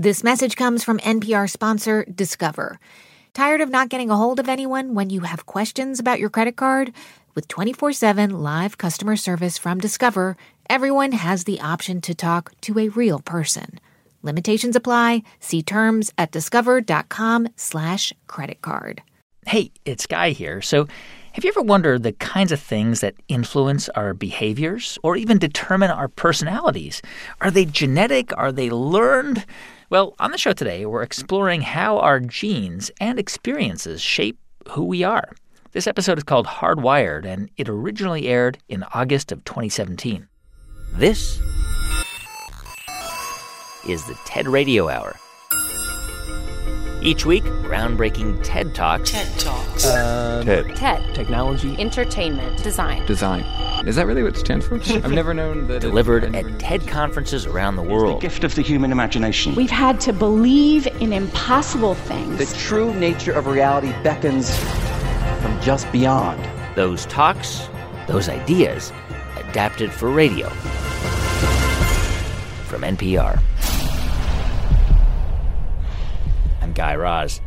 This message comes from NPR sponsor Discover. Tired of not getting a hold of anyone when you have questions about your credit card? With 24 7 live customer service from Discover, everyone has the option to talk to a real person. Limitations apply. See terms at discover.com slash credit card. Hey, it's Guy here. So, have you ever wondered the kinds of things that influence our behaviors or even determine our personalities? Are they genetic? Are they learned? Well, on the show today, we're exploring how our genes and experiences shape who we are. This episode is called Hardwired, and it originally aired in August of 2017. This is the TED Radio Hour. Each week, groundbreaking TED Talks. TED Talks. Uh, TED. TED. Technology. Entertainment. Design. Design. Is that really what it stands for? I've never known that. Delivered at TED conferences around the world. The gift of the human imagination. We've had to believe in impossible things. The true nature of reality beckons from just beyond. Those talks, those ideas, adapted for radio. From NPR. Guy Raz.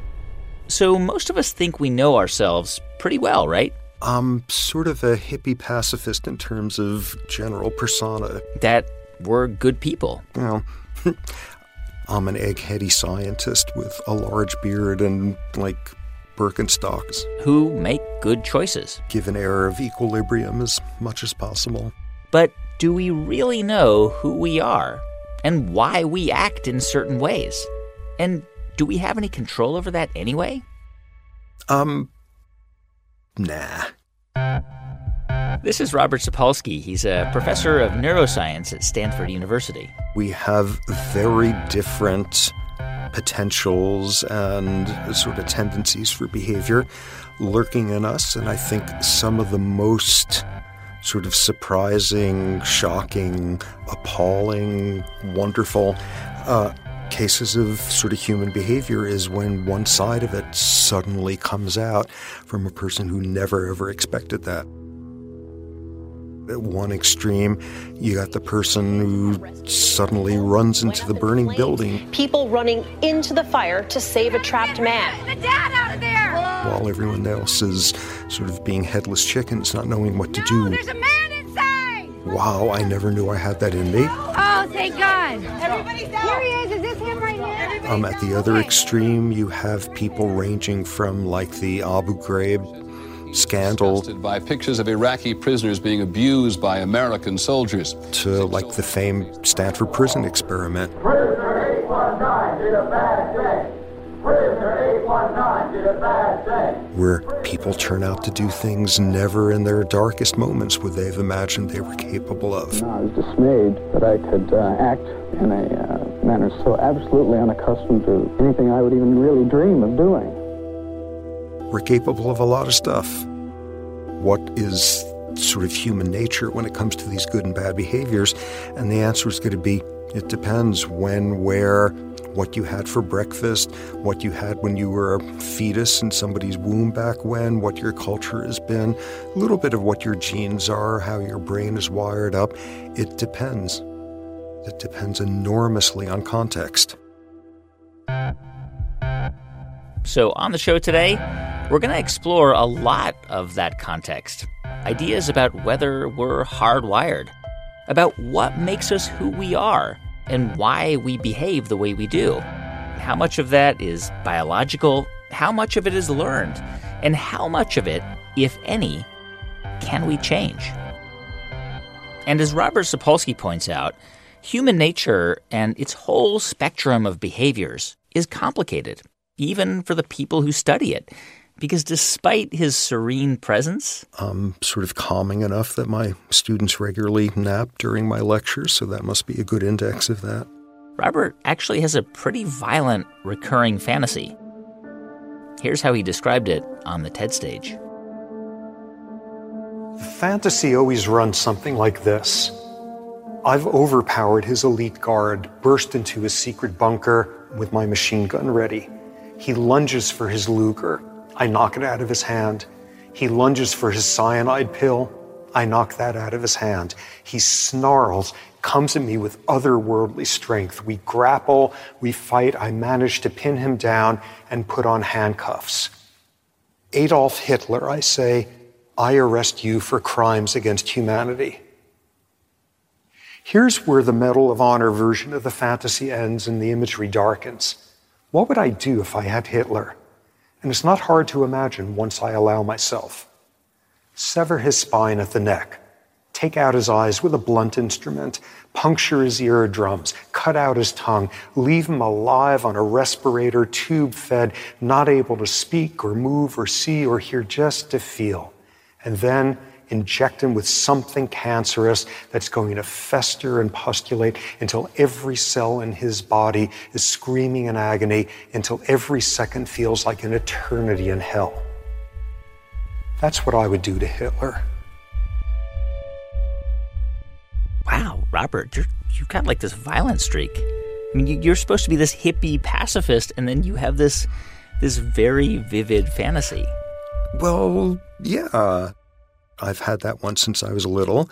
So, most of us think we know ourselves pretty well, right? I'm sort of a hippie pacifist in terms of general persona. That we're good people. You know, I'm an eggheady scientist with a large beard and, like, Birkenstocks. Who make good choices. Give an air of equilibrium as much as possible. But do we really know who we are and why we act in certain ways? And do we have any control over that anyway? Um, nah. This is Robert Sapolsky. He's a professor of neuroscience at Stanford University. We have very different potentials and sort of tendencies for behavior lurking in us. And I think some of the most sort of surprising, shocking, appalling, wonderful uh, cases of sort of human behavior is when one side of it suddenly comes out from a person who never ever expected that. At one extreme, you got the person who suddenly runs into the burning building. People running into the fire to save a trapped man. The dad out of there! While everyone else is sort of being headless chickens, not knowing what to no, do. Wow, I never knew I had that in me. Oh, thank God. Everybody's out. Here he is. Is this him right now? Um, at the other extreme, you have people ranging from like the Abu Ghraib scandal by pictures of Iraqi prisoners being abused by American soldiers to like the famed Stanford prison experiment. Prisoner 819 did a bad thing. Prisoner 819 did a bad thing. Where people turn out to do things never in their darkest moments would they have imagined they were capable of. I was dismayed that I could uh, act in a uh, manner so absolutely unaccustomed to anything I would even really dream of doing. We're capable of a lot of stuff. What is sort of human nature when it comes to these good and bad behaviors? And the answer is going to be it depends when, where, what you had for breakfast, what you had when you were a fetus in somebody's womb back when, what your culture has been, a little bit of what your genes are, how your brain is wired up. It depends. It depends enormously on context. So, on the show today, we're going to explore a lot of that context. Ideas about whether we're hardwired, about what makes us who we are, and why we behave the way we do. How much of that is biological? How much of it is learned? And how much of it, if any, can we change? And as Robert Sapolsky points out, human nature and its whole spectrum of behaviors is complicated, even for the people who study it. Because despite his serene presence, I'm sort of calming enough that my students regularly nap during my lectures, so that must be a good index of that. Robert actually has a pretty violent recurring fantasy. Here's how he described it on the TED stage. The fantasy always runs something like this I've overpowered his elite guard, burst into his secret bunker with my machine gun ready. He lunges for his Luger. I knock it out of his hand. He lunges for his cyanide pill. I knock that out of his hand. He snarls comes at me with otherworldly strength. We grapple, we fight. I manage to pin him down and put on handcuffs. Adolf Hitler, I say, I arrest you for crimes against humanity. Here's where the Medal of Honor version of the fantasy ends and the imagery darkens. What would I do if I had Hitler? And it's not hard to imagine once I allow myself. Sever his spine at the neck, take out his eyes with a blunt instrument, puncture his eardrums, cut out his tongue, leave him alive on a respirator, tube fed, not able to speak or move or see or hear, just to feel. And then inject him with something cancerous that's going to fester and pustulate until every cell in his body is screaming in agony, until every second feels like an eternity in hell. That's what I would do to Hitler. Wow, Robert, you're you got like this violent streak. I mean, you're supposed to be this hippie pacifist, and then you have this this very vivid fantasy. Well, yeah. I've had that one since I was little.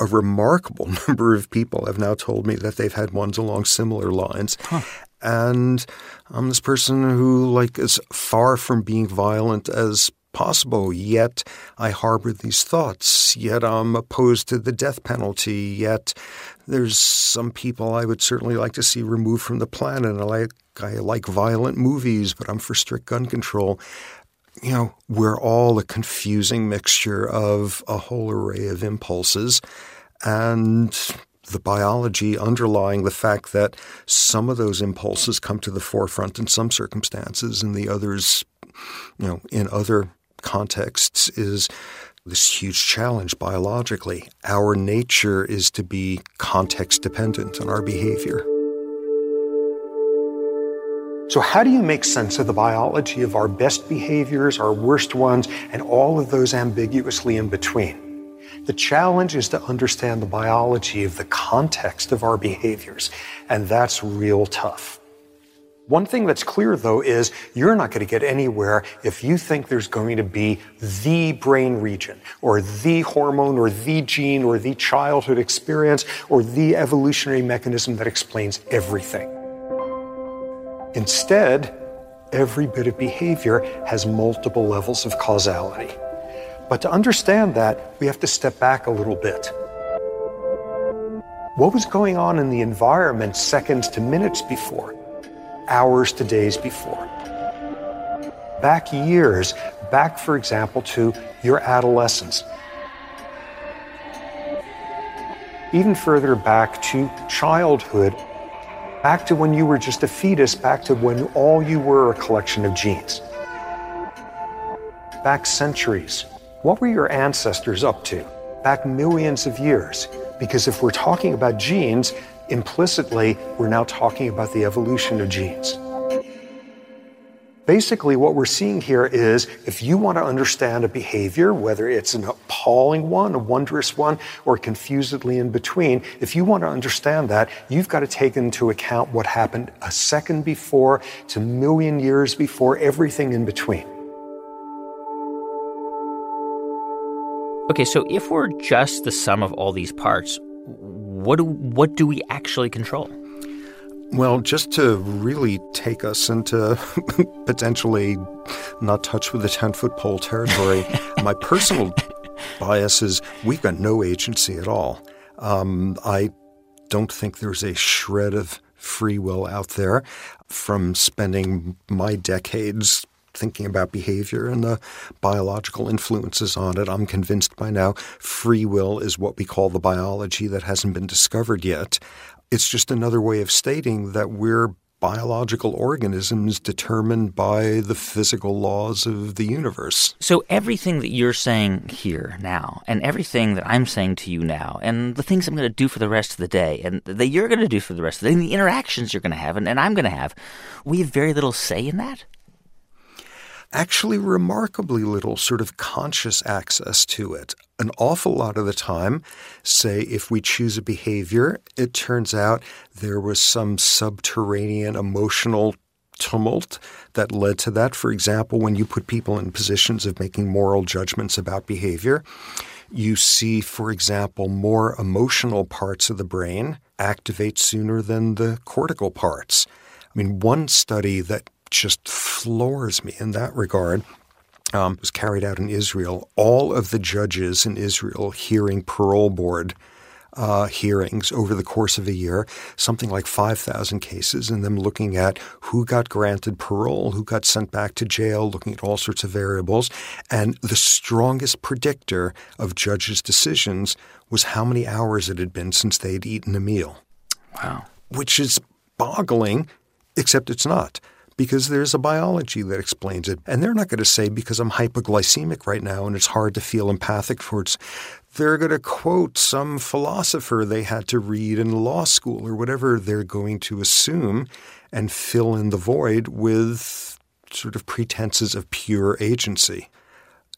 A remarkable number of people have now told me that they've had ones along similar lines. Huh. And I'm this person who, like, is far from being violent as possible, yet I harbor these thoughts, yet I'm opposed to the death penalty, yet there's some people I would certainly like to see removed from the planet. I like, I like violent movies, but I'm for strict gun control you know, we're all a confusing mixture of a whole array of impulses and the biology underlying the fact that some of those impulses come to the forefront in some circumstances and the others, you know, in other contexts is this huge challenge biologically. Our nature is to be context dependent on our behavior. So, how do you make sense of the biology of our best behaviors, our worst ones, and all of those ambiguously in between? The challenge is to understand the biology of the context of our behaviors, and that's real tough. One thing that's clear, though, is you're not going to get anywhere if you think there's going to be the brain region, or the hormone, or the gene, or the childhood experience, or the evolutionary mechanism that explains everything. Instead, every bit of behavior has multiple levels of causality. But to understand that, we have to step back a little bit. What was going on in the environment seconds to minutes before, hours to days before? Back years, back, for example, to your adolescence. Even further back to childhood back to when you were just a fetus, back to when all you were a collection of genes. Back centuries. What were your ancestors up to? Back millions of years. Because if we're talking about genes, implicitly, we're now talking about the evolution of genes. Basically, what we're seeing here is if you want to understand a behavior, whether it's an appalling one, a wondrous one, or confusedly in between, if you want to understand that, you've got to take into account what happened a second before to million years before, everything in between. Okay, so if we're just the sum of all these parts, what do, what do we actually control? Well, just to really take us into potentially not touch with the 10 foot pole territory, my personal bias is we've got no agency at all. Um, I don't think there's a shred of free will out there from spending my decades thinking about behavior and the biological influences on it. I'm convinced by now free will is what we call the biology that hasn't been discovered yet. It's just another way of stating that we're biological organisms determined by the physical laws of the universe. So, everything that you're saying here now, and everything that I'm saying to you now, and the things I'm going to do for the rest of the day, and that you're going to do for the rest of the day, and the interactions you're going to have, and, and I'm going to have, we have very little say in that? Actually remarkably little sort of conscious access to it. An awful lot of the time, say if we choose a behavior, it turns out there was some subterranean emotional tumult that led to that. For example, when you put people in positions of making moral judgments about behavior, you see, for example, more emotional parts of the brain activate sooner than the cortical parts. I mean, one study that just floors me in that regard um, was carried out in Israel. All of the judges in Israel hearing parole board uh, hearings over the course of a year, something like 5,000 cases, and them looking at who got granted parole, who got sent back to jail, looking at all sorts of variables. And the strongest predictor of judges' decisions was how many hours it had been since they'd eaten a meal. Wow. Which is boggling, except it's not because there's a biology that explains it. And they're not going to say because I'm hypoglycemic right now and it's hard to feel empathic towards. They're going to quote some philosopher they had to read in law school or whatever they're going to assume and fill in the void with sort of pretenses of pure agency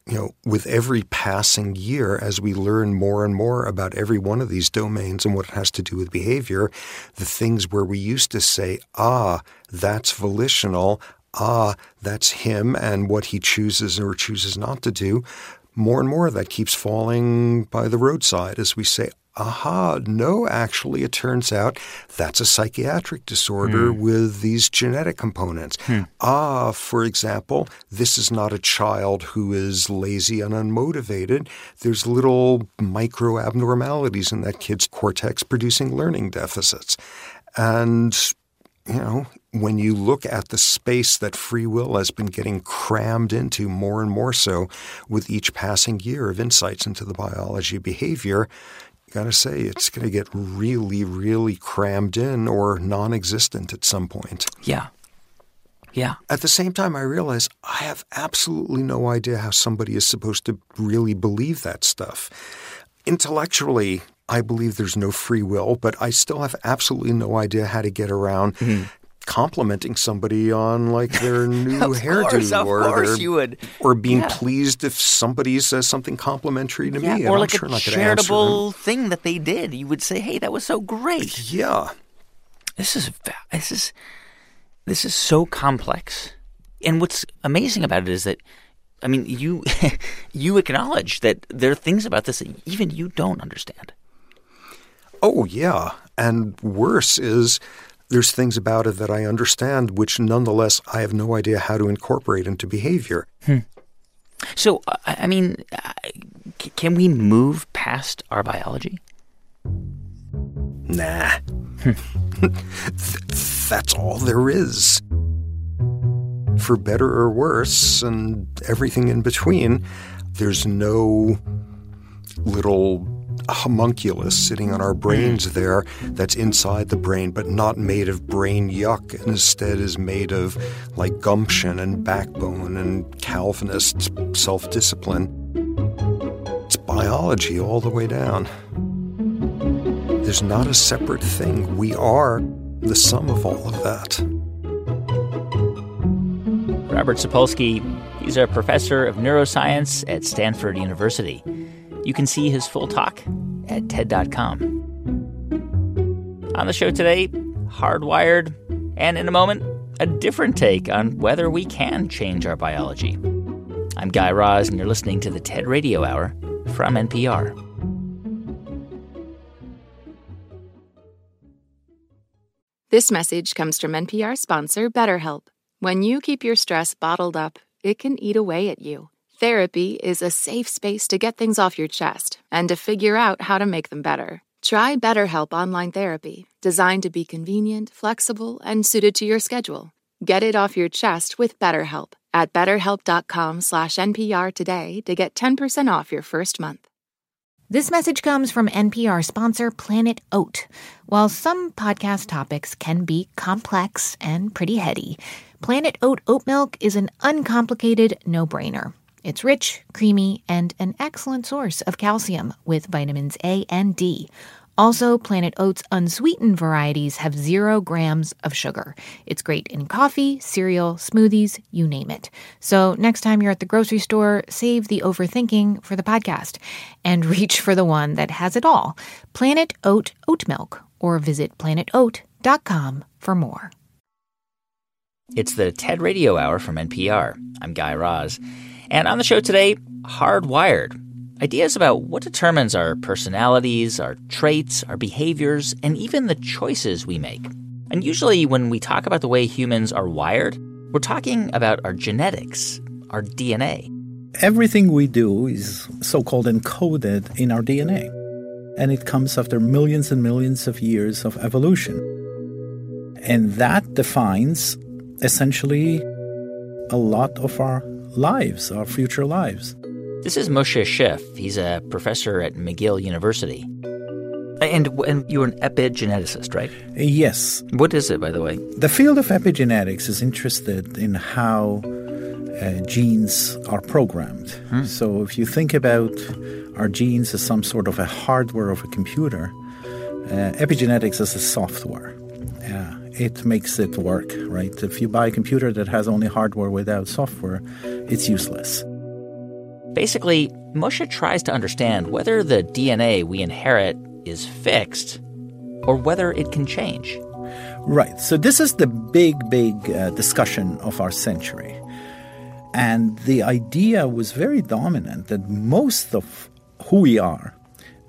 you know, with every passing year, as we learn more and more about every one of these domains and what it has to do with behavior, the things where we used to say, ah, that's volitional, ah, that's him and what he chooses or chooses not to do, more and more that keeps falling by the roadside as we say, aha, no, actually, it turns out that's a psychiatric disorder mm. with these genetic components. Hmm. Ah, for example, this is not a child who is lazy and unmotivated. There's little micro abnormalities in that kid's cortex producing learning deficits. And you know, when you look at the space that free will has been getting crammed into more and more so with each passing year of insights into the biology of behavior, got to say it's going to get really, really crammed in or non existent at some point. Yeah. Yeah. At the same time, I realize I have absolutely no idea how somebody is supposed to really believe that stuff. Intellectually, I believe there's no free will, but I still have absolutely no idea how to get around mm-hmm complimenting somebody on like their new hairdo or their, you would. or being yeah. pleased if somebody says something complimentary to yeah, me. Or I'm like sure a charitable thing that they did. You would say, "Hey, that was so great." Yeah. This is this is this is so complex. And what's amazing about it is that I mean, you you acknowledge that there are things about this that even you don't understand. Oh yeah, and worse is there's things about it that I understand, which nonetheless I have no idea how to incorporate into behavior. Hmm. So, I mean, can we move past our biology? Nah. That's all there is. For better or worse, and everything in between, there's no little homunculus sitting on our brains mm. there that's inside the brain, but not made of brain yuck, and instead is made of like gumption and backbone and Calvinist self discipline. It's biology all the way down. There's not a separate thing. We are the sum of all of that. Robert Sapolsky, he's a professor of neuroscience at Stanford University. You can see his full talk at TED.com. On the show today, Hardwired, and in a moment, a different take on whether we can change our biology. I'm Guy Raz, and you're listening to the TED Radio Hour from NPR. This message comes from NPR sponsor BetterHelp. When you keep your stress bottled up, it can eat away at you. Therapy is a safe space to get things off your chest and to figure out how to make them better. Try BetterHelp Online Therapy, designed to be convenient, flexible, and suited to your schedule. Get it off your chest with BetterHelp at betterhelp.com/npr today to get 10% off your first month. This message comes from NPR sponsor Planet Oat. While some podcast topics can be complex and pretty heady, Planet Oat oat milk is an uncomplicated no-brainer. It's rich, creamy, and an excellent source of calcium with vitamins A and D. Also, Planet Oats unsweetened varieties have zero grams of sugar. It's great in coffee, cereal, smoothies, you name it. So, next time you're at the grocery store, save the overthinking for the podcast and reach for the one that has it all Planet Oat Oat Milk, or visit planetoat.com for more. It's the TED Radio Hour from NPR. I'm Guy Raz. And on the show today, Hardwired ideas about what determines our personalities, our traits, our behaviors, and even the choices we make. And usually, when we talk about the way humans are wired, we're talking about our genetics, our DNA. Everything we do is so called encoded in our DNA. And it comes after millions and millions of years of evolution. And that defines essentially a lot of our lives, our future lives. This is Moshe Szyf. He's a professor at McGill University. And, and you're an epigeneticist, right? Yes. What is it, by the way? The field of epigenetics is interested in how uh, genes are programmed. Hmm. So if you think about our genes as some sort of a hardware of a computer, uh, epigenetics is a software. Uh, it makes it work, right? If you buy a computer that has only hardware without software, it's useless. Basically, Moshe tries to understand whether the DNA we inherit is fixed or whether it can change. Right. So, this is the big, big uh, discussion of our century. And the idea was very dominant that most of who we are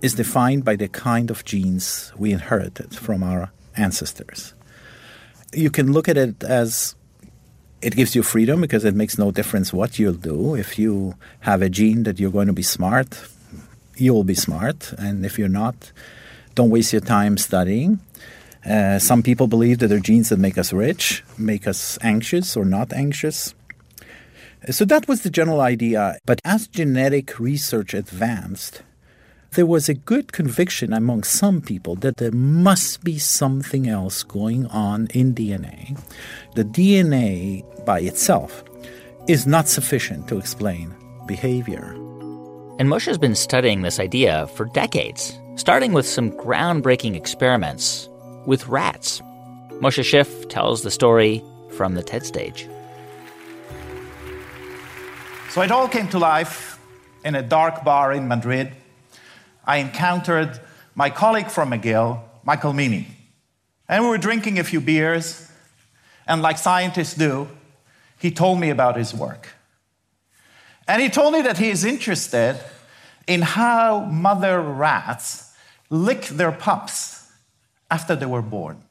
is defined by the kind of genes we inherited from our ancestors. You can look at it as it gives you freedom because it makes no difference what you'll do. If you have a gene that you're going to be smart, you'll be smart. And if you're not, don't waste your time studying. Uh, some people believe that there are genes that make us rich, make us anxious or not anxious. So that was the general idea. But as genetic research advanced, there was a good conviction among some people that there must be something else going on in DNA. The DNA by itself is not sufficient to explain behavior. And Moshe has been studying this idea for decades, starting with some groundbreaking experiments with rats. Moshe Szyf tells the story from the TED stage. So it all came to life in a dark bar in Madrid I encountered my colleague from McGill, Michael Meaney. And we were drinking a few beers, and like scientists do, he told me about his work. And he told me that he is interested in how mother rats lick their pups after they were born.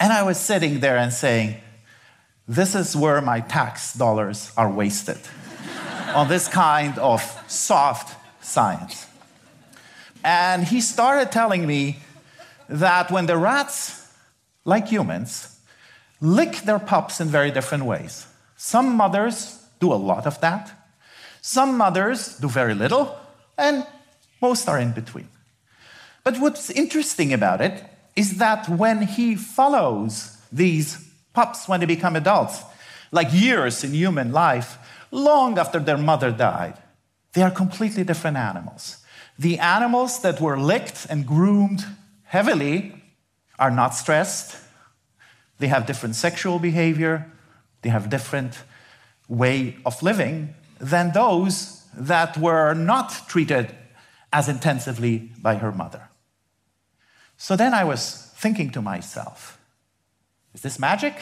And I was sitting there and saying, This is where my tax dollars are wasted on this kind of soft science. And he started telling me that when the rats, like humans, lick their pups in very different ways. Some mothers do a lot of that, some mothers do very little, and most are in between. But what's interesting about it is that when he follows these pups when they become adults, like years in human life, long after their mother died, they are completely different animals. The animals that were licked and groomed heavily are not stressed. They have different sexual behavior. They have different way of living than those that were not treated as intensively by her mother. So then I was thinking to myself, is this magic?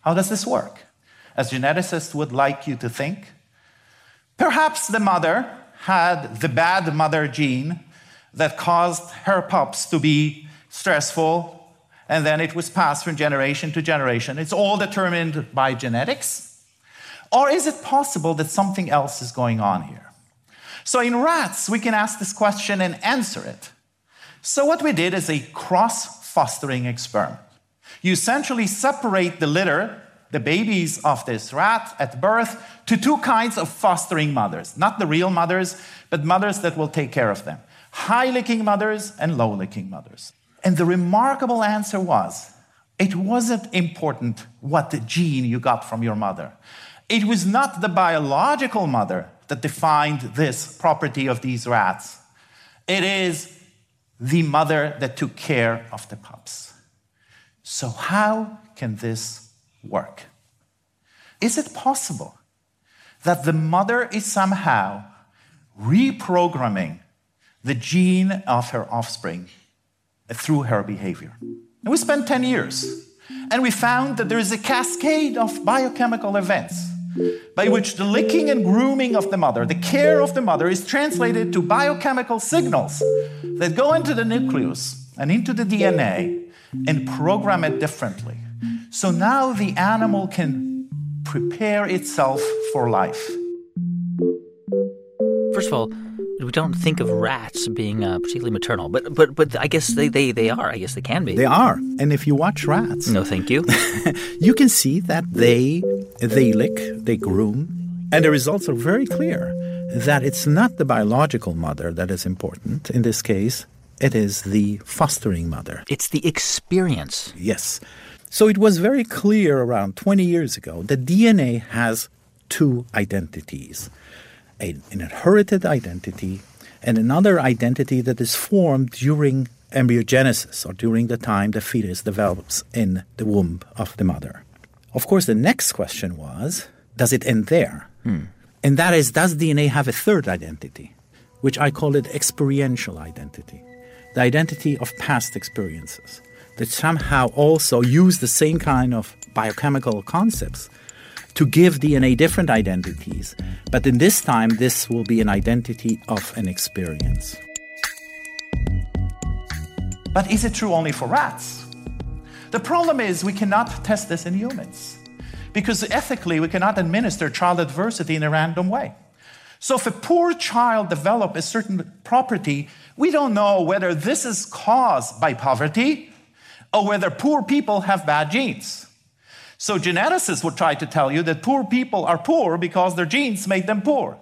How does this work? As geneticists would like you to think, perhaps the mother had the bad mother gene that caused her pups to be stressful, and then it was passed from generation to generation. It's all determined by genetics. Or is it possible that something else is going on here? So in rats, we can ask this question and answer it. So what we did is a cross fostering experiment. You essentially separate the litter the babies of this rat at birth to two kinds of fostering mothers. Not the real mothers, but mothers that will take care of them high licking mothers and low licking mothers. And the remarkable answer was it wasn't important what the gene you got from your mother. It was not the biological mother that defined this property of these rats. It is the mother that took care of the pups. So, how can this work. Is it possible that the mother is somehow reprogramming the gene of her offspring through her behavior? And we spent 10 years And we found that there is a cascade of biochemical events by which the licking and grooming of the mother, the care of the mother, is translated to biochemical signals that go into the nucleus and into the DNA and program it differently. So now the animal can prepare itself for life. First of all, we don't think of rats being uh, particularly maternal, but but but I guess they, they they are. I guess they can be. They are, and if you watch rats, no, thank you. you can see that they they lick, they groom, and the results are very clear. That it's not the biological mother that is important in this case; it is the fostering mother. It's the experience. Yes. So it was very clear around 20 years ago that DNA has two identities an inherited identity and another identity that is formed during embryogenesis or during the time the fetus develops in the womb of the mother. Of course, the next question was does it end there? Hmm. And that is, does DNA have a third identity, which I call it experiential identity, the identity of past experiences that somehow also use the same kind of biochemical concepts to give DNA different identities. But in this time, this will be an identity of an experience. But is it true only for rats? The problem is we cannot test this in humans because ethically we cannot administer child adversity in a random way. So if a poor child develops a certain property, we don't know whether this is caused by poverty or whether poor people have bad genes. So geneticists would try to tell you that poor people are poor because their genes made them poor.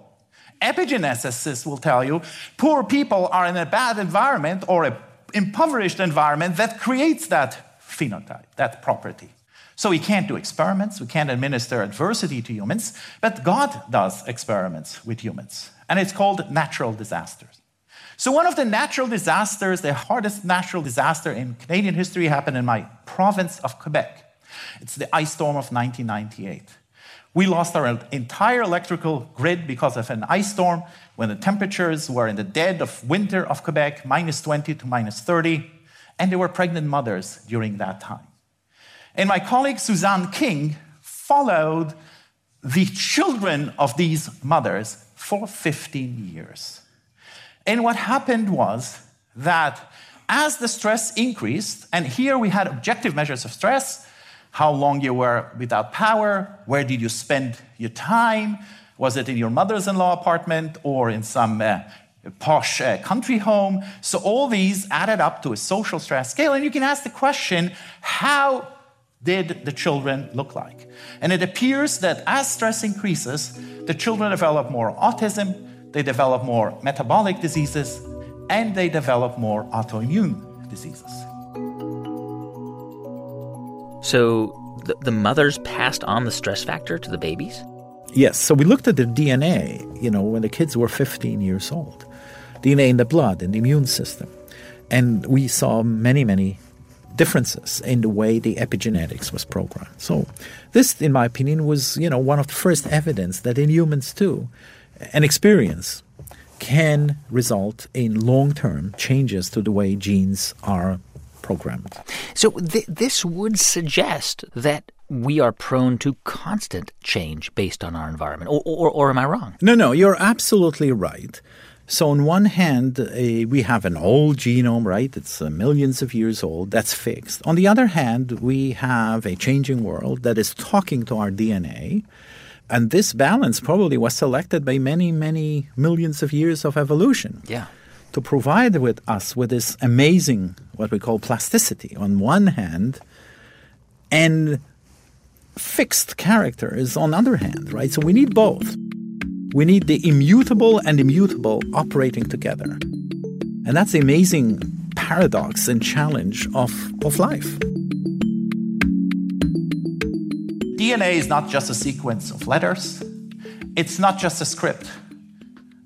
Epigeneticists will tell you poor people are in a bad environment or an impoverished environment that creates that phenotype, that property. So we can't do experiments, we can't administer adversity to humans, but God does experiments with humans. And it's called natural disasters. So, one of the natural disasters, the hardest natural disaster in Canadian history, happened in my province of Quebec. It's the ice storm of 1998. We lost our entire electrical grid because of an ice storm when the temperatures were in the dead of winter of Quebec, minus 20 to minus 30, and there were pregnant mothers during that time. And my colleague Suzanne King followed the children of these mothers for 15 years. And what happened was that as the stress increased, and here we had objective measures of stress, how long you were without power, where did you spend your time, was it in your mother's in law apartment or in some uh, posh uh, country home? So, all these added up to a social stress scale. And you can ask the question how did the children look like? And it appears that as stress increases, the children develop more autism, they develop more metabolic diseases, and they develop more autoimmune diseases. So the, the mothers passed on the stress factor to the babies? Yes. So we looked at the DNA, you know, when the kids were 15 years old, DNA in the blood and the immune system. And we saw many, many differences in the way the epigenetics was programmed. So this, in my opinion, was, you know, one of the first evidence that in humans too, an experience can result in long-term changes to the way genes are programmed. So th- this would suggest that we are prone to constant change based on our environment, or, or, or am I wrong? No, no, you're absolutely right. So, on one hand, uh, we have an old genome, right? It's uh, millions of years old. That's fixed. On the other hand, we have a changing world that is talking to our DNA. And this balance probably was selected by many, many millions of years of evolution. Yeah. To provide with us with this amazing what we call plasticity on one hand and fixed characters on the other hand right? So we need both. We need the immutable and immutable operating together. And that's the amazing paradox and challenge of, of life dna is not just a sequence of letters it's not just a script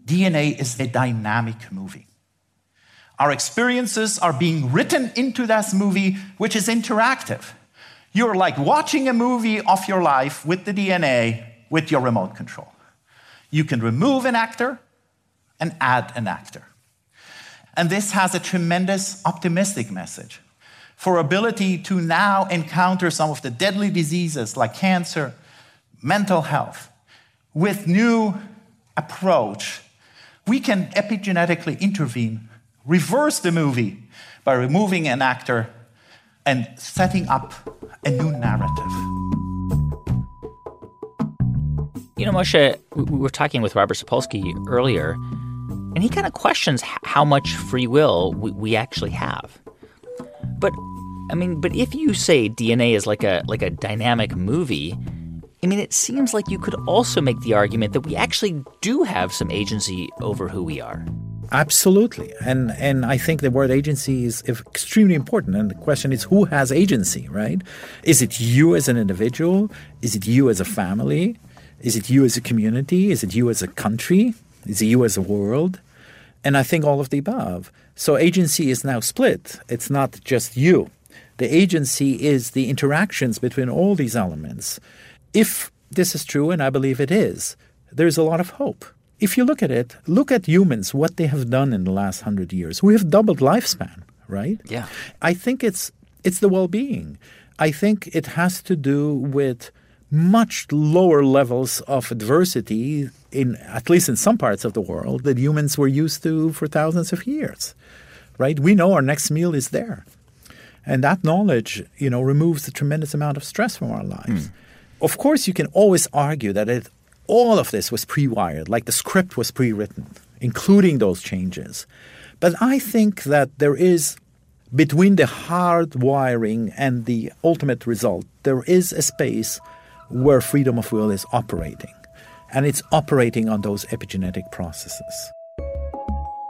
dna is a dynamic movie our experiences are being written into this movie, which is interactive. You're like watching a movie of your life with the DNA with your remote control. You can remove an actor and add an actor. And this has a tremendous optimistic message. For ability to now encounter some of the deadly diseases like cancer, mental health, with new approach, we can epigenetically intervene, reverse the movie by removing an actor and setting up a new narrative. You know, Moshe, we were talking with Robert Sapolsky earlier, and he kind of questions how much free will we, we actually have. But I mean, but if you say DNA is like a like a dynamic movie, I mean, it seems like you could also make the argument that we actually do have some agency over who we are. Absolutely. And and I think the word agency is extremely important. And the question is who has agency, right? Is it you as an individual? Is it you as a family? Is it you as a community? Is it you as a country? Is it you as a world? And I think all of the above. So agency is now split. It's not just you. The agency is the interactions between all these elements. If this is true, and I believe it is, there's a lot of hope. If you look at it, look at humans, what they have done in the last hundred years. We have doubled lifespan, right? Yeah. I think it's it's the well-being. I think it has to do with much lower levels of adversity in at least in some parts of the world that humans were used to for thousands of years right we know our next meal is there and that knowledge you know removes a tremendous amount of stress from our lives mm. of course you can always argue that it all of this was pre-wired like the script was pre-written including those changes but i think that there is between the hard wiring and the ultimate result there is a space where freedom of will is operating. And it's operating on those epigenetic processes.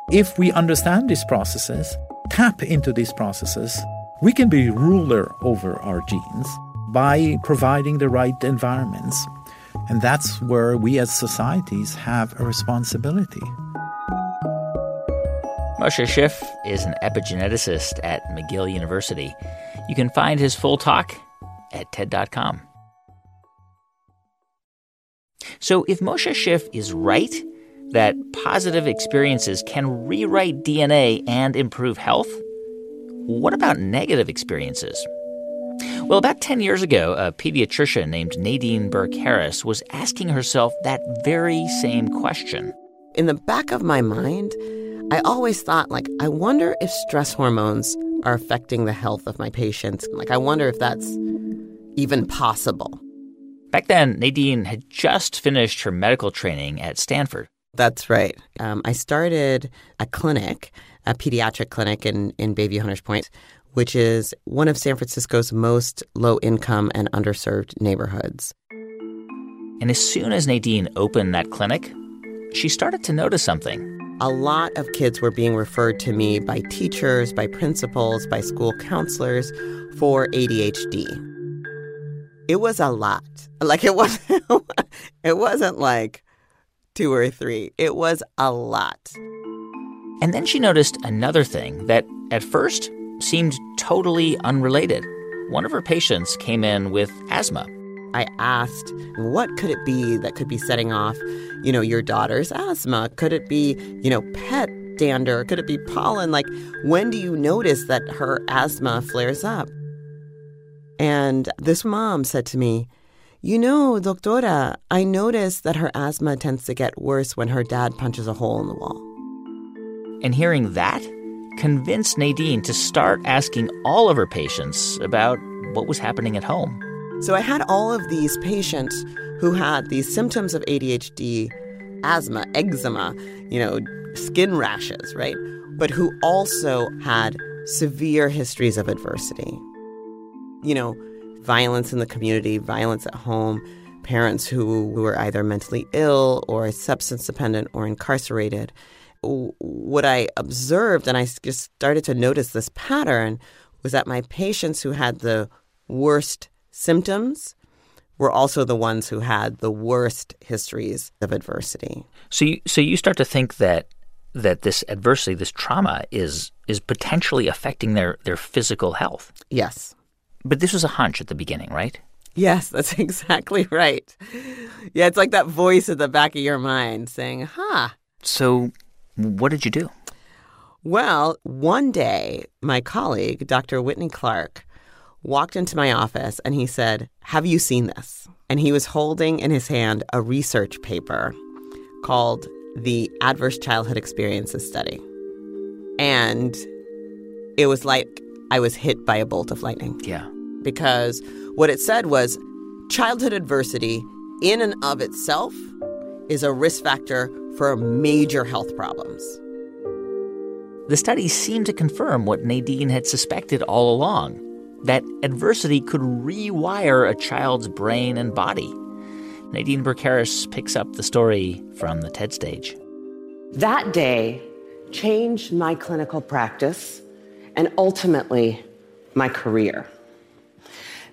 If we understand these processes, tap into these processes, we can be ruler over our genes by providing the right environments. And that's where we as societies have a responsibility. Moshe Szyf is an epigeneticist at McGill University. You can find his full talk at TED.com. So, if Moshe Szyf is right that positive experiences can rewrite DNA and improve health, what about negative experiences? Well, about 10 years ago, a pediatrician named Nadine Burke Harris was asking herself that very same question. In the back of my mind, I always thought, like, I wonder if stress hormones are affecting the health of my patients. Like, I wonder if that's even possible. Back then, Nadine had just finished her medical training at Stanford. That's right. Um, I started a clinic, a pediatric clinic in, in Bayview Hunters Point, which is one of San Francisco's most low income and underserved neighborhoods. And as soon as Nadine opened that clinic, she started to notice something. A lot of kids were being referred to me by teachers, by principals, by school counselors for ADHD it was a lot. Like it wasn't it wasn't like two or three. It was a lot. And then she noticed another thing that at first seemed totally unrelated. One of her patients came in with asthma. I asked, what could it be that could be setting off, you know, your daughter's asthma? Could it be, you know, pet dander? Could it be pollen? Like, when do you notice that her asthma flares up? And this mom said to me, You know, doctora, I noticed that her asthma tends to get worse when her dad punches a hole in the wall. And hearing that convinced Nadine to start asking all of her patients about what was happening at home. So I had all of these patients who had these symptoms of ADHD, asthma, eczema, you know, skin rashes, right? But who also had severe histories of adversity you know, violence in the community, violence at home, parents who were either mentally ill or substance dependent or incarcerated. What I observed, and I just started to notice this pattern, was that my patients who had the worst symptoms were also the ones who had the worst histories of adversity. So you, so you start to think that that this adversity, this trauma, is is potentially affecting their their physical health. Yes. But this was a hunch at the beginning, right? Yes, that's exactly right. Yeah, it's like that voice at the back of your mind saying, huh. So, what did you do? Well, one day, my colleague, Dr. Whitney Clark, walked into my office and he said, Have you seen this? And he was holding in his hand a research paper called the Adverse Childhood Experiences Study. And it was like I was hit by a bolt of lightning. Yeah. Because what it said was childhood adversity in and of itself is a risk factor for major health problems. The study seemed to confirm what Nadine had suspected all along that adversity could rewire a child's brain and body. Nadine Burke Harris picks up the story from the TED stage. That day changed my clinical practice and ultimately my career.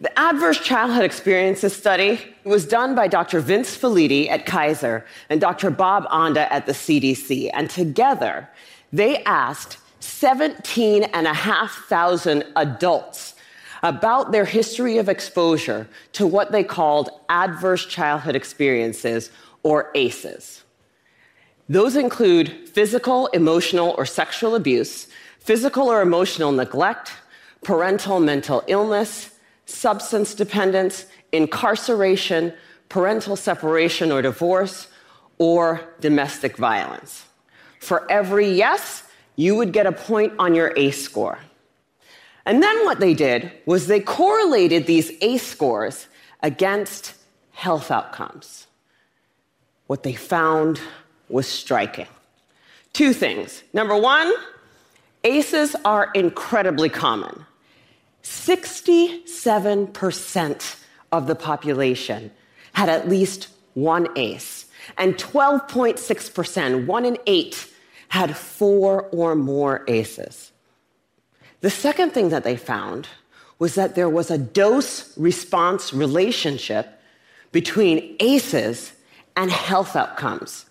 The Adverse Childhood Experiences Study was done by Dr. Vince Felitti at Kaiser and Dr. Bob Anda at the CDC. And together, they asked 17,500 adults about their history of exposure to what they called adverse childhood experiences, or ACEs. Those include physical, emotional, or sexual abuse, physical or emotional neglect, parental mental illness, substance dependence, incarceration, parental separation or divorce, or domestic violence. For every yes, you would get a point on your ACE score. And then what they did was they correlated these ACE scores against health outcomes. What they found was striking. Two things. Number one, ACEs are incredibly common. 67% of the population had at least one ACE, and 12.6%, one in eight, had four or more ACEs. The second thing that they found was that there was a dose response relationship between ACEs and health outcomes.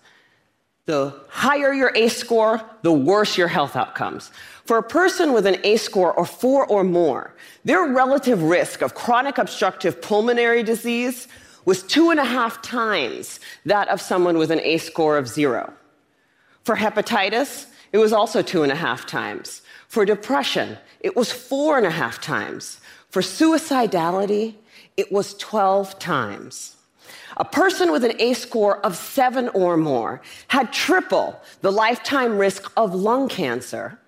The higher your ACE score, the worse your health outcomes. For a person with an ACE score of four or more, their relative risk of chronic obstructive pulmonary disease was two and a half times that of someone with an ACE score of zero. For hepatitis, it was also two and a half times. For depression, it was four and a half times. For suicidality, it was 12 times. A person with an ACE score of seven or more had triple the lifetime risk of lung cancer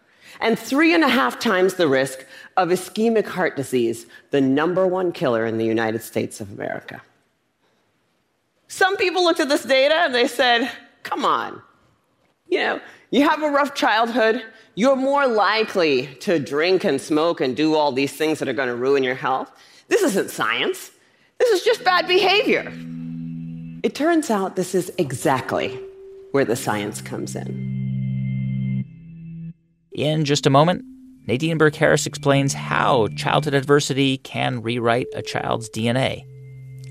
and three and a half times the risk of ischemic heart disease, the number one killer in the United States of America. Some people looked at this data and they said, come on, you know, you have a rough childhood, you're more likely to drink and smoke and do all these things that are going to ruin your health. This isn't science. This is just bad behavior. It turns out this is exactly where the science comes in. In just a moment, Nadine Burke Harris explains how childhood adversity can rewrite a child's DNA.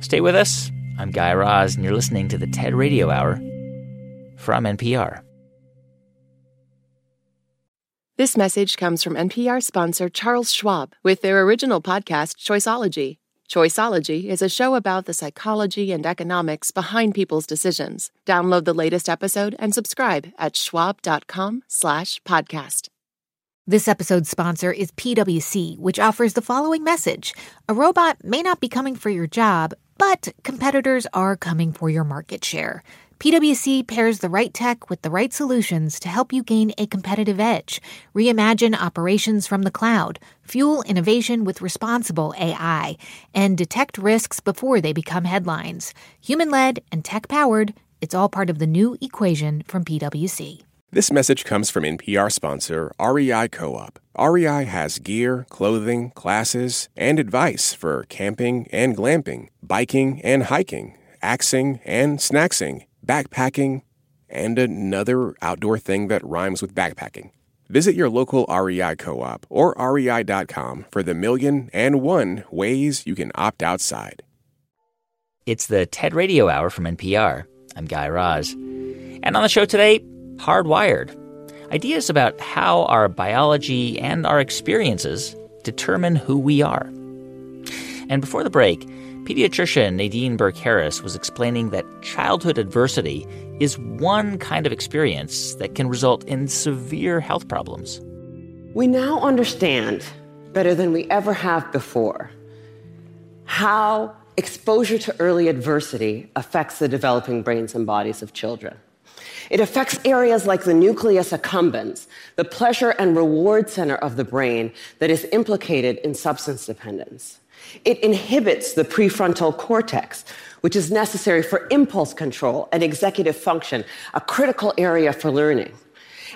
Stay with us. I'm Guy Raz, and you're listening to the TED Radio Hour from NPR. This message comes from NPR sponsor Charles Schwab with their original podcast, Choiceology. Choiceology is a show about the psychology and economics behind people's decisions. Download the latest episode and subscribe at schwab.com/podcast. This episode's sponsor is PwC, which offers the following message. A robot may not be coming for your job, but competitors are coming for your market share. PwC pairs the right tech with the right solutions to help you gain a competitive edge, reimagine operations from the cloud, fuel innovation with responsible AI, and detect risks before they become headlines. Human led and tech powered, it's all part of the new equation from PwC. This message comes from NPR sponsor REI Co op. REI has gear, clothing, classes, and advice for camping and glamping, biking and hiking, axing and snacksing backpacking, and another outdoor thing that rhymes with backpacking. Visit your local REI co op or rei.com for the million and one ways you can opt outside. It's the TED Radio Hour from NPR. I'm Guy Raz. And on the show today, Hardwired ideas about how our biology and our experiences determine who we are. And before the break, pediatrician Nadine Burke Harris was explaining that childhood adversity is one kind of experience that can result in severe health problems. We now understand better than we ever have before how exposure to early adversity affects the developing brains and bodies of children. It affects areas like the nucleus accumbens, the pleasure and reward center of the brain that is implicated in substance dependence. It inhibits the prefrontal cortex, which is necessary for impulse control and executive function, a critical area for learning.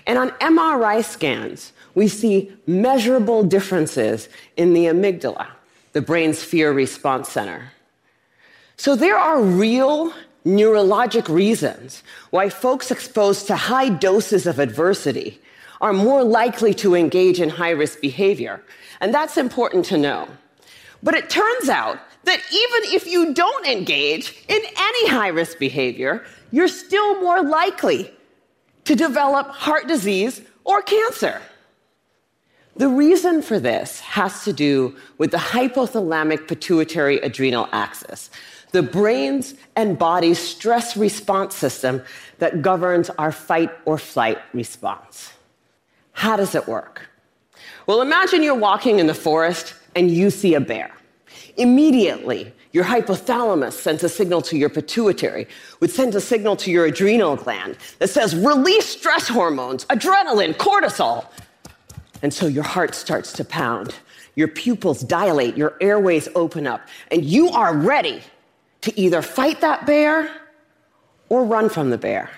And on MRI scans, we see measurable differences in the amygdala, the brain's fear response center. So there are real neurologic reasons why folks exposed to high doses of adversity are more likely to engage in high risk behavior. And that's important to know. But it turns out that even if you don't engage in any high risk behavior, you're still more likely to develop heart disease or cancer. The reason for this has to do with the hypothalamic pituitary adrenal axis, the brain's and body's stress response system that governs our fight or flight response. How does it work? Well, imagine you're walking in the forest and you see a bear. Immediately, your hypothalamus sends a signal to your pituitary, which sends a signal to your adrenal gland that says, release stress hormones, adrenaline, cortisol. And so your heart starts to pound, your pupils dilate, your airways open up, and you are ready to either fight that bear or run from the bear.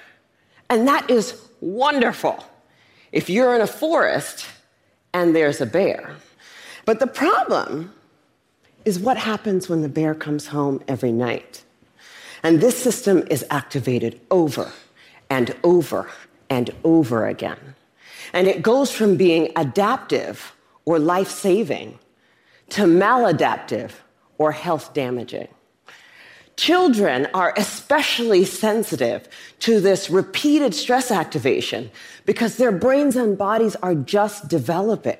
And that is wonderful if you're in a forest and there's a bear. But the problem is what happens when the bear comes home every night. And this system is activated over and over and over again. And it goes from being adaptive or life saving to maladaptive or health damaging. Children are especially sensitive to this repeated stress activation because their brains and bodies are just developing.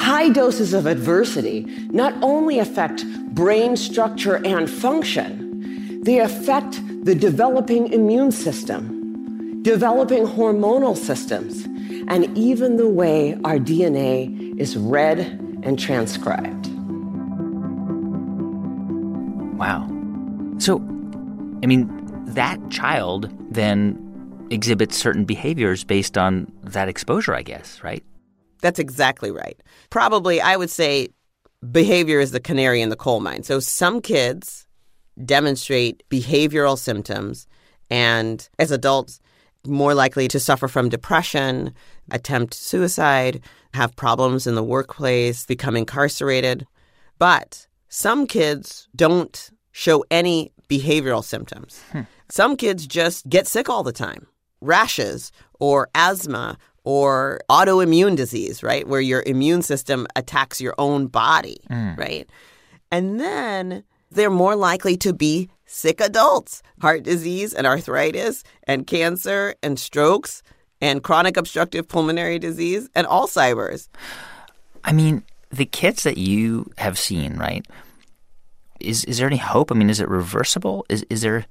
High doses of adversity not only affect brain structure and function, they affect the developing immune system, developing hormonal systems, and even the way our DNA is read and transcribed. Wow. So, I mean, that child then exhibits certain behaviors based on that exposure, I guess, right? That's exactly right. Probably, I would say behavior is the canary in the coal mine. So, some kids demonstrate behavioral symptoms, and as adults, more likely to suffer from depression, attempt suicide, have problems in the workplace, become incarcerated. But some kids don't show any behavioral symptoms. Hmm. Some kids just get sick all the time rashes or asthma or autoimmune disease, right? Where your immune system attacks your own body, mm. right? And then they're more likely to be sick adults, heart disease and arthritis and cancer and strokes and chronic obstructive pulmonary disease and Alzheimer's. I mean, the kids that you have seen, right? Is is there any hope? I mean, is it reversible? Is is there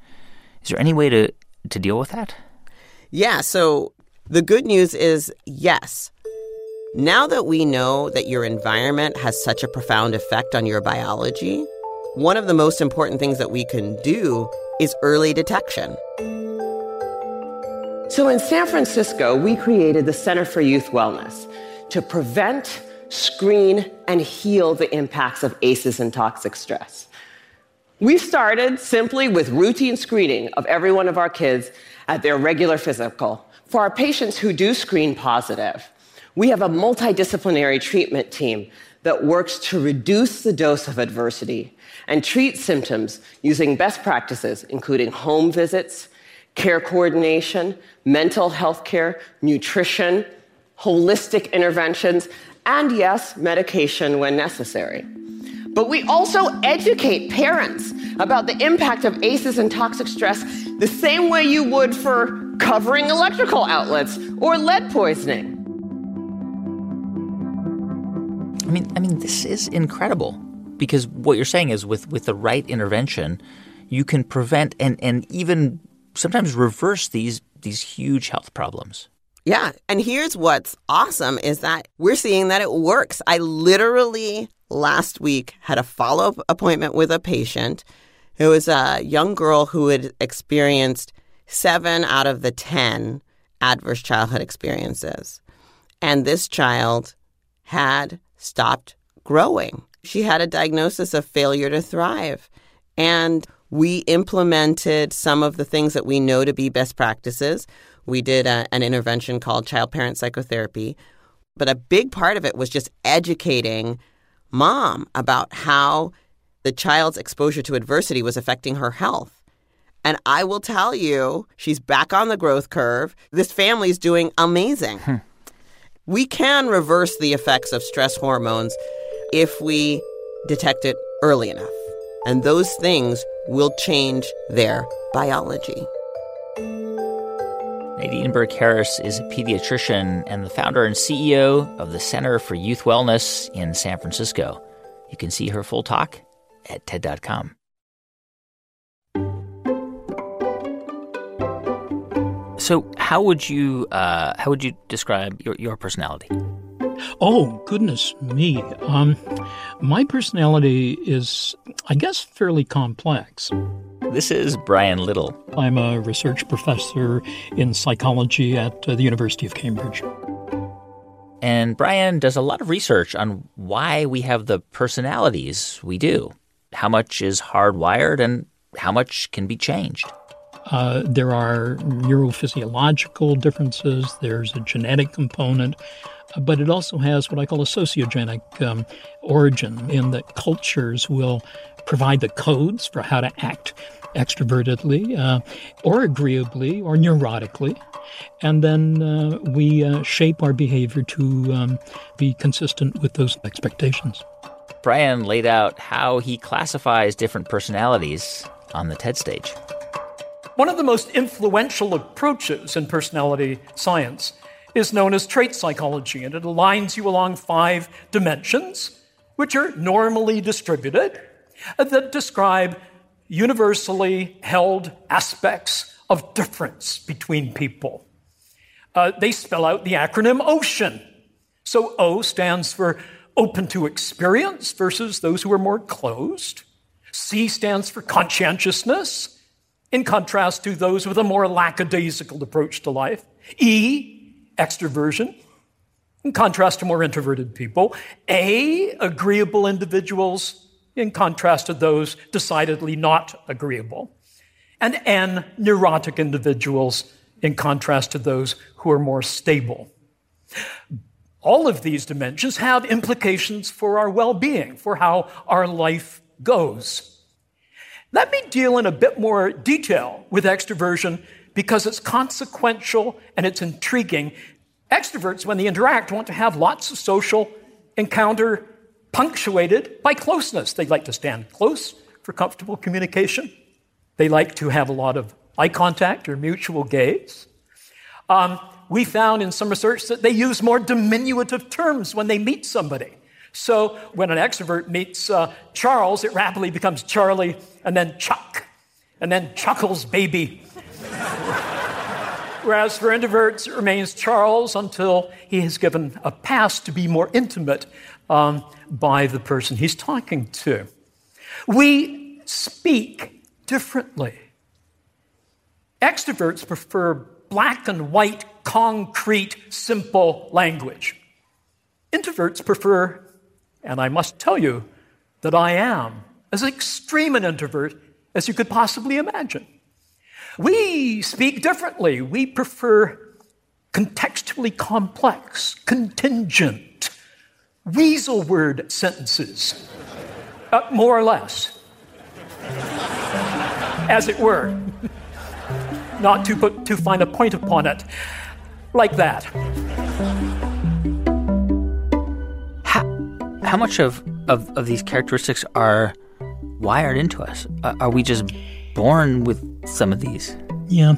is there any way to to deal with that? Yeah. So the good news is yes. Now that we know that your environment has such a profound effect on your biology, one of the most important things that we can do is early detection. So in San Francisco, we created the Center for Youth Wellness to prevent, screen, and heal the impacts of ACEs and toxic stress. We started simply with routine screening of every one of our kids at their regular physical. For our patients who do screen positive, we have a multidisciplinary treatment team that works to reduce the dose of adversity and treat symptoms using best practices, including home visits, care coordination, mental health care, nutrition, holistic interventions, and yes, medication when necessary. But we also educate parents about the impact of ACEs and toxic stress the same way you would for covering electrical outlets or lead poisoning. I mean, I mean, this is incredible. because what you're saying is with, with the right intervention, you can prevent and, and even sometimes reverse these these huge health problems. Yeah. And here's what's awesome is that we're seeing that it works. I literally last week had a follow up appointment with a patient who was a young girl who had experienced seven out of the 10 adverse childhood experiences. And this child had stopped growing. She had a diagnosis of failure to thrive. And we implemented some of the things that we know to be best practices. We did a, an intervention called child parent psychotherapy. But a big part of it was just educating mom about how the child's exposure to adversity was affecting her health. And I will tell you, she's back on the growth curve. This family is doing amazing. Hmm. We can reverse the effects of stress hormones if we detect it early enough. And those things will change their biology. Nadine Burke Harris is a pediatrician and the founder and CEO of the Center for Youth Wellness in San Francisco. You can see her full talk at TED.com. So, how would you uh, how would you describe your, your personality? Oh goodness me! Um, my personality is, I guess, fairly complex. This is Brian Little. I'm a research professor in psychology at uh, the University of Cambridge. And Brian does a lot of research on why we have the personalities we do. How much is hardwired and how much can be changed? Uh, there are neurophysiological differences, there's a genetic component, but it also has what I call a sociogenic um, origin, in that cultures will provide the codes for how to act extrovertedly uh, or agreeably or neurotically. And then uh, we uh, shape our behavior to um, be consistent with those expectations. Brian laid out how he classifies different personalities on the TED stage. One of the most influential approaches in personality science is known as trait psychology, and it aligns you along five dimensions, which are normally distributed, that describe universally held aspects of difference between people. Uh, they spell out the acronym OCEAN. So O stands for open to experience versus those who are more closed. C stands for conscientiousness, in contrast to those with a more lackadaisical approach to life. E, extroversion, in contrast to more introverted people. A, agreeable individuals, in contrast to those decidedly not agreeable. And N, neurotic individuals, in contrast to those who are more stable. All of these dimensions have implications for our well being, for how our life goes. Let me deal in a bit more detail with extroversion because it's consequential and it's intriguing. Extroverts, when they interact, want to have lots of social encounter punctuated by closeness. They like to stand close for comfortable communication. They like to have a lot of eye contact or mutual gaze. Um, we found in some research that they use more diminutive terms when they meet somebody. So when an extrovert meets uh, Charles, it rapidly becomes Charlie, and then Chuck, and then Chuckles baby. Whereas for introverts, it remains Charles until he has given a pass to be more intimate um, by the person he's talking to. We speak differently. Extroverts prefer black and white, concrete, simple language. Introverts prefer, and I must tell you that I am, as extreme an introvert as you could possibly imagine. We speak differently. We prefer contextually complex, contingent, weasel word sentences, uh, more or less, as it were. Not to put too fine a point upon it, like that. How, how much of, of, of these characteristics are wired into us? Uh, are we just born with some of these. Yeah,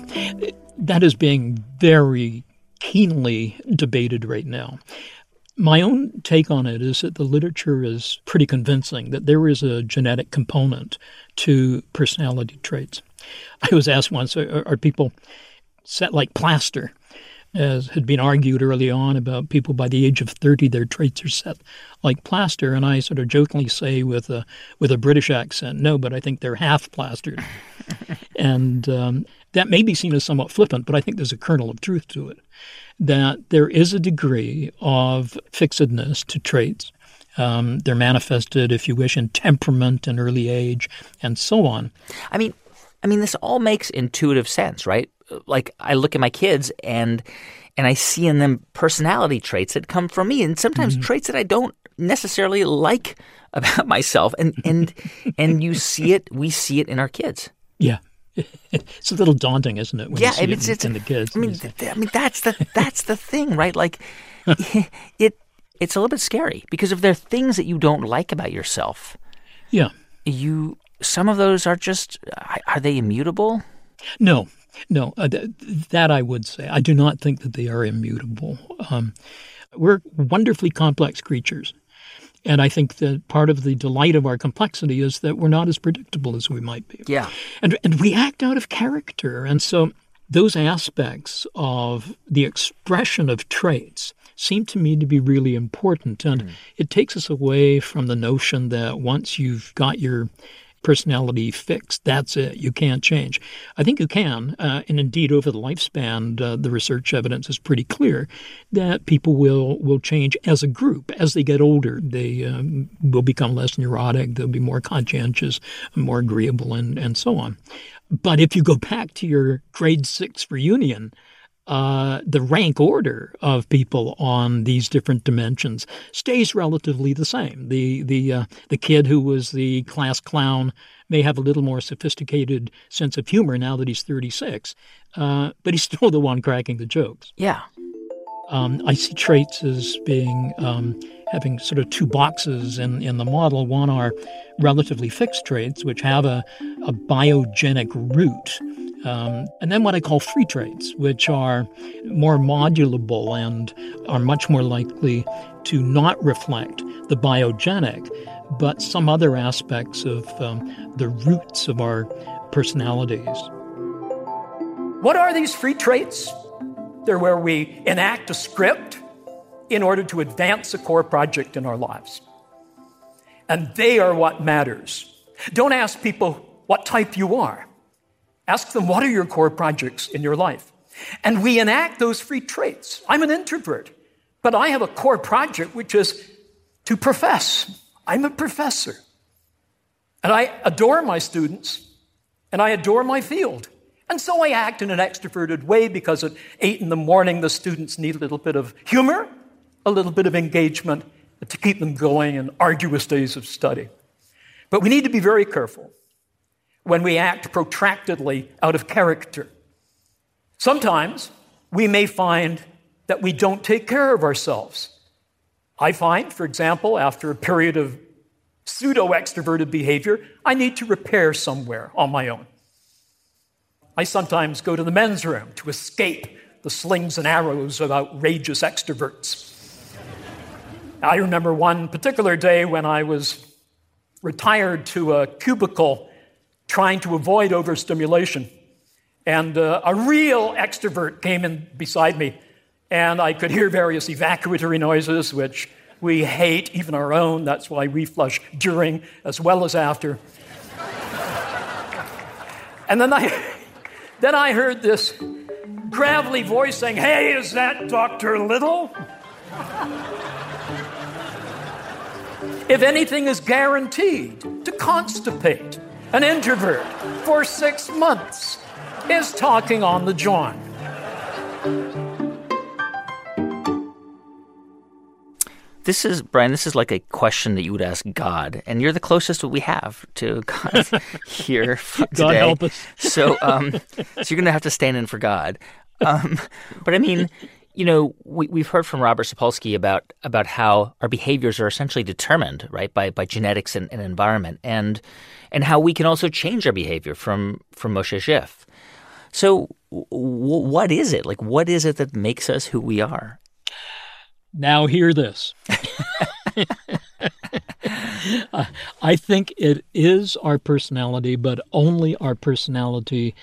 that is being very keenly debated right now. My own take on it is that the literature is pretty convincing that there is a genetic component to personality traits. I was asked once are, are people set like plaster? As had been argued early on about people by the age of 30, their traits are set like plaster. And I sort of jokingly say with a, with a British accent, no, but I think they're half plastered. and um, that may be seen as somewhat flippant, but I think there's a kernel of truth to it that there is a degree of fixedness to traits. Um, they're manifested, if you wish, in temperament and early age, and so on. I mean, I mean, this all makes intuitive sense, right? Like I look at my kids and and I see in them personality traits that come from me, and sometimes mm-hmm. traits that I don't necessarily like about myself. And and and you see it, we see it in our kids. Yeah, it's a little daunting, isn't it? yeah, it it's, in, it's in the kids. I mean, th- I mean that's the that's the thing, right? Like it it's a little bit scary because if there are things that you don't like about yourself, yeah, you some of those are just are they immutable? No, no, uh, th- that I would say. I do not think that they are immutable. Um, we're wonderfully complex creatures. And I think that part of the delight of our complexity is that we're not as predictable as we might be. Yeah. And, and we act out of character. And so those aspects of the expression of traits seem to me to be really important. And mm. it takes us away from the notion that once you've got your personality fixed. That's it. You can't change. I think you can. Uh, and indeed, over the lifespan, uh, the research evidence is pretty clear that people will, will change as a group. As they get older, they um, will become less neurotic, they'll be more conscientious, more agreeable, and, and so on. But if you go back to your grade six reunion, uh, the rank order of people on these different dimensions stays relatively the same. The the uh, the kid who was the class clown may have a little more sophisticated sense of humor now that he's 36, uh, but he's still the one cracking the jokes. Yeah. Um, I see traits as being um, having sort of two boxes in, in the model. One are relatively fixed traits, which have a, a biogenic root um, and then what I call free traits, which are more modulable and are much more likely to not reflect the biogenic, but some other aspects of um, the roots of our personalities. What are these free traits? They're where we enact a script in order to advance a core project in our lives. And they are what matters. Don't ask people what type you are. Ask them, what are your core projects in your life? And we enact those free traits. I'm an introvert, but I have a core project which is to profess. I'm a professor. And I adore my students, and I adore my field. And so I act in an extroverted way because at eight in the morning, the students need a little bit of humor, a little bit of engagement to keep them going in arduous days of study. But we need to be very careful when we act protractedly out of character. Sometimes we may find that we don't take care of ourselves. I find, for example, after a period of pseudo extroverted behavior, I need to repair somewhere on my own. I sometimes go to the men's room to escape the slings and arrows of outrageous extroverts. I remember one particular day when I was retired to a cubicle trying to avoid overstimulation. And uh, a real extrovert came in beside me, and I could hear various evacuatory noises, which we hate, even our own. That's why we flush during as well as after. and then I, then I heard this gravelly voice saying, Hey, is that Dr. Little? If anything is guaranteed to constipate, an introvert, for six months, is talking on the John. This is Brian. This is like a question that you would ask God, and you're the closest we have to God here today. God help us. so, um, so you're going to have to stand in for God. Um, but I mean, you know, we, we've heard from Robert Sapolsky about about how our behaviors are essentially determined, right, by by genetics and, and environment, and and how we can also change our behavior from from Moshe Szyf. So, w- what is it like? What is it that makes us who we are? Now, hear this. I think it is our personality, but only our personality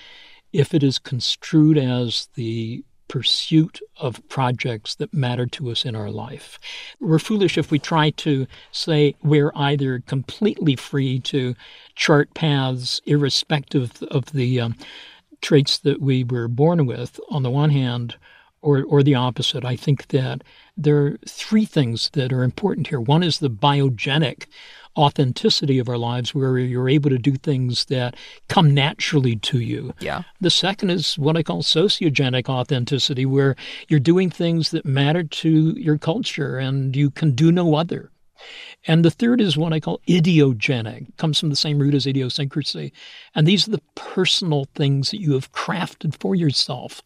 if it is construed as the pursuit of projects that matter to us in our life. We're foolish if we try to say we're either completely free to chart paths irrespective of the um, traits that we were born with, on the one hand, or, or the opposite. I think that there are three things that are important here. One is the biogenic authenticity of our lives where you're able to do things that come naturally to you. Yeah. The second is what I call sociogenic authenticity where you're doing things that matter to your culture and you can do no other. And the third is what I call idiogenic, comes from the same root as idiosyncrasy. And these are the personal things that you have crafted for yourself.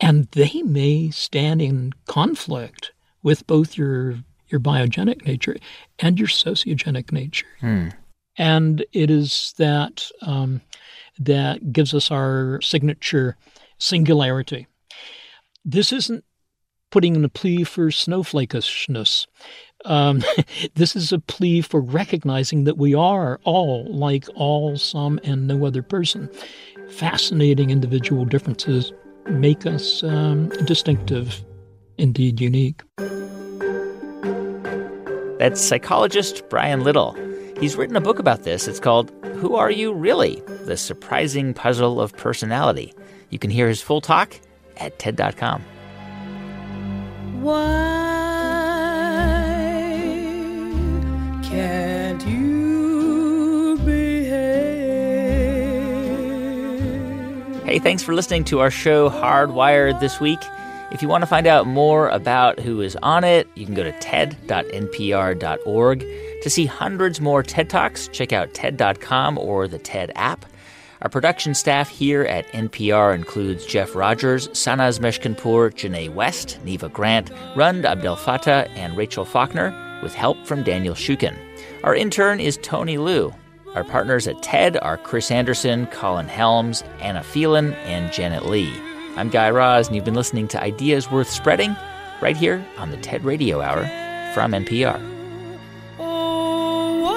And they may stand in conflict with both your your biogenic nature and your sociogenic nature. Hmm. And it is that um, that gives us our signature singularity. This isn't putting in a plea for snowflakishness. Um, this is a plea for recognizing that we are all like all, some, and no other person. Fascinating individual differences make us um, distinctive, indeed unique. That's psychologist Brian Little. He's written a book about this. It's called Who Are You Really? The Surprising Puzzle of Personality. You can hear his full talk at TED.com. Why Hey, thanks for listening to our show Hardwired this week. If you want to find out more about who is on it, you can go to ted.npr.org. To see hundreds more TED Talks, check out TED.com or the TED app. Our production staff here at NPR includes Jeff Rogers, Sanaz Meshkinpour, Janae West, Neva Grant, Rund Abdelfatah, and Rachel Faulkner, with help from Daniel Shukin. Our intern is Tony Liu. Our partners at TED are Chris Anderson, Colin Helms, Anna Phelan, and Janet Lee. I'm Guy Raz, and you've been listening to Ideas Worth Spreading right here on the TED Radio Hour from NPR. Oh,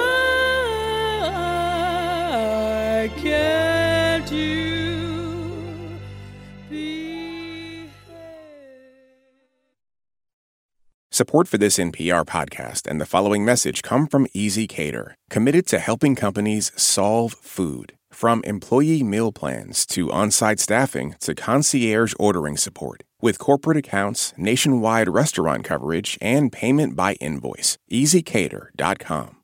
can't you Support for this NPR podcast and the following message come from ezCater, committed to helping companies solve food. From employee meal plans to on site staffing to concierge ordering support. With corporate accounts, nationwide restaurant coverage, and payment by invoice. ezCater.com.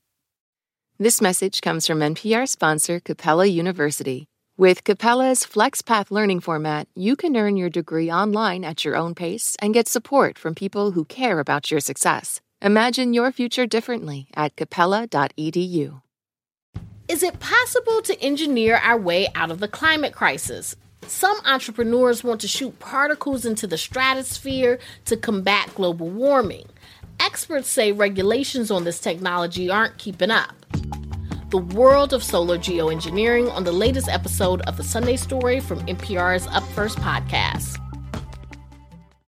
This message comes from NPR sponsor Capella University. With Capella's FlexPath learning format, you can earn your degree online at your own pace and get support from people who care about your success. Imagine your future differently at capella.edu. Is it possible to engineer our way out of the climate crisis? Some entrepreneurs want to shoot particles into the stratosphere to combat global warming. Experts say regulations on this technology aren't keeping up. The world of solar geoengineering on the latest episode of the Sunday Story from NPR's Up First podcast.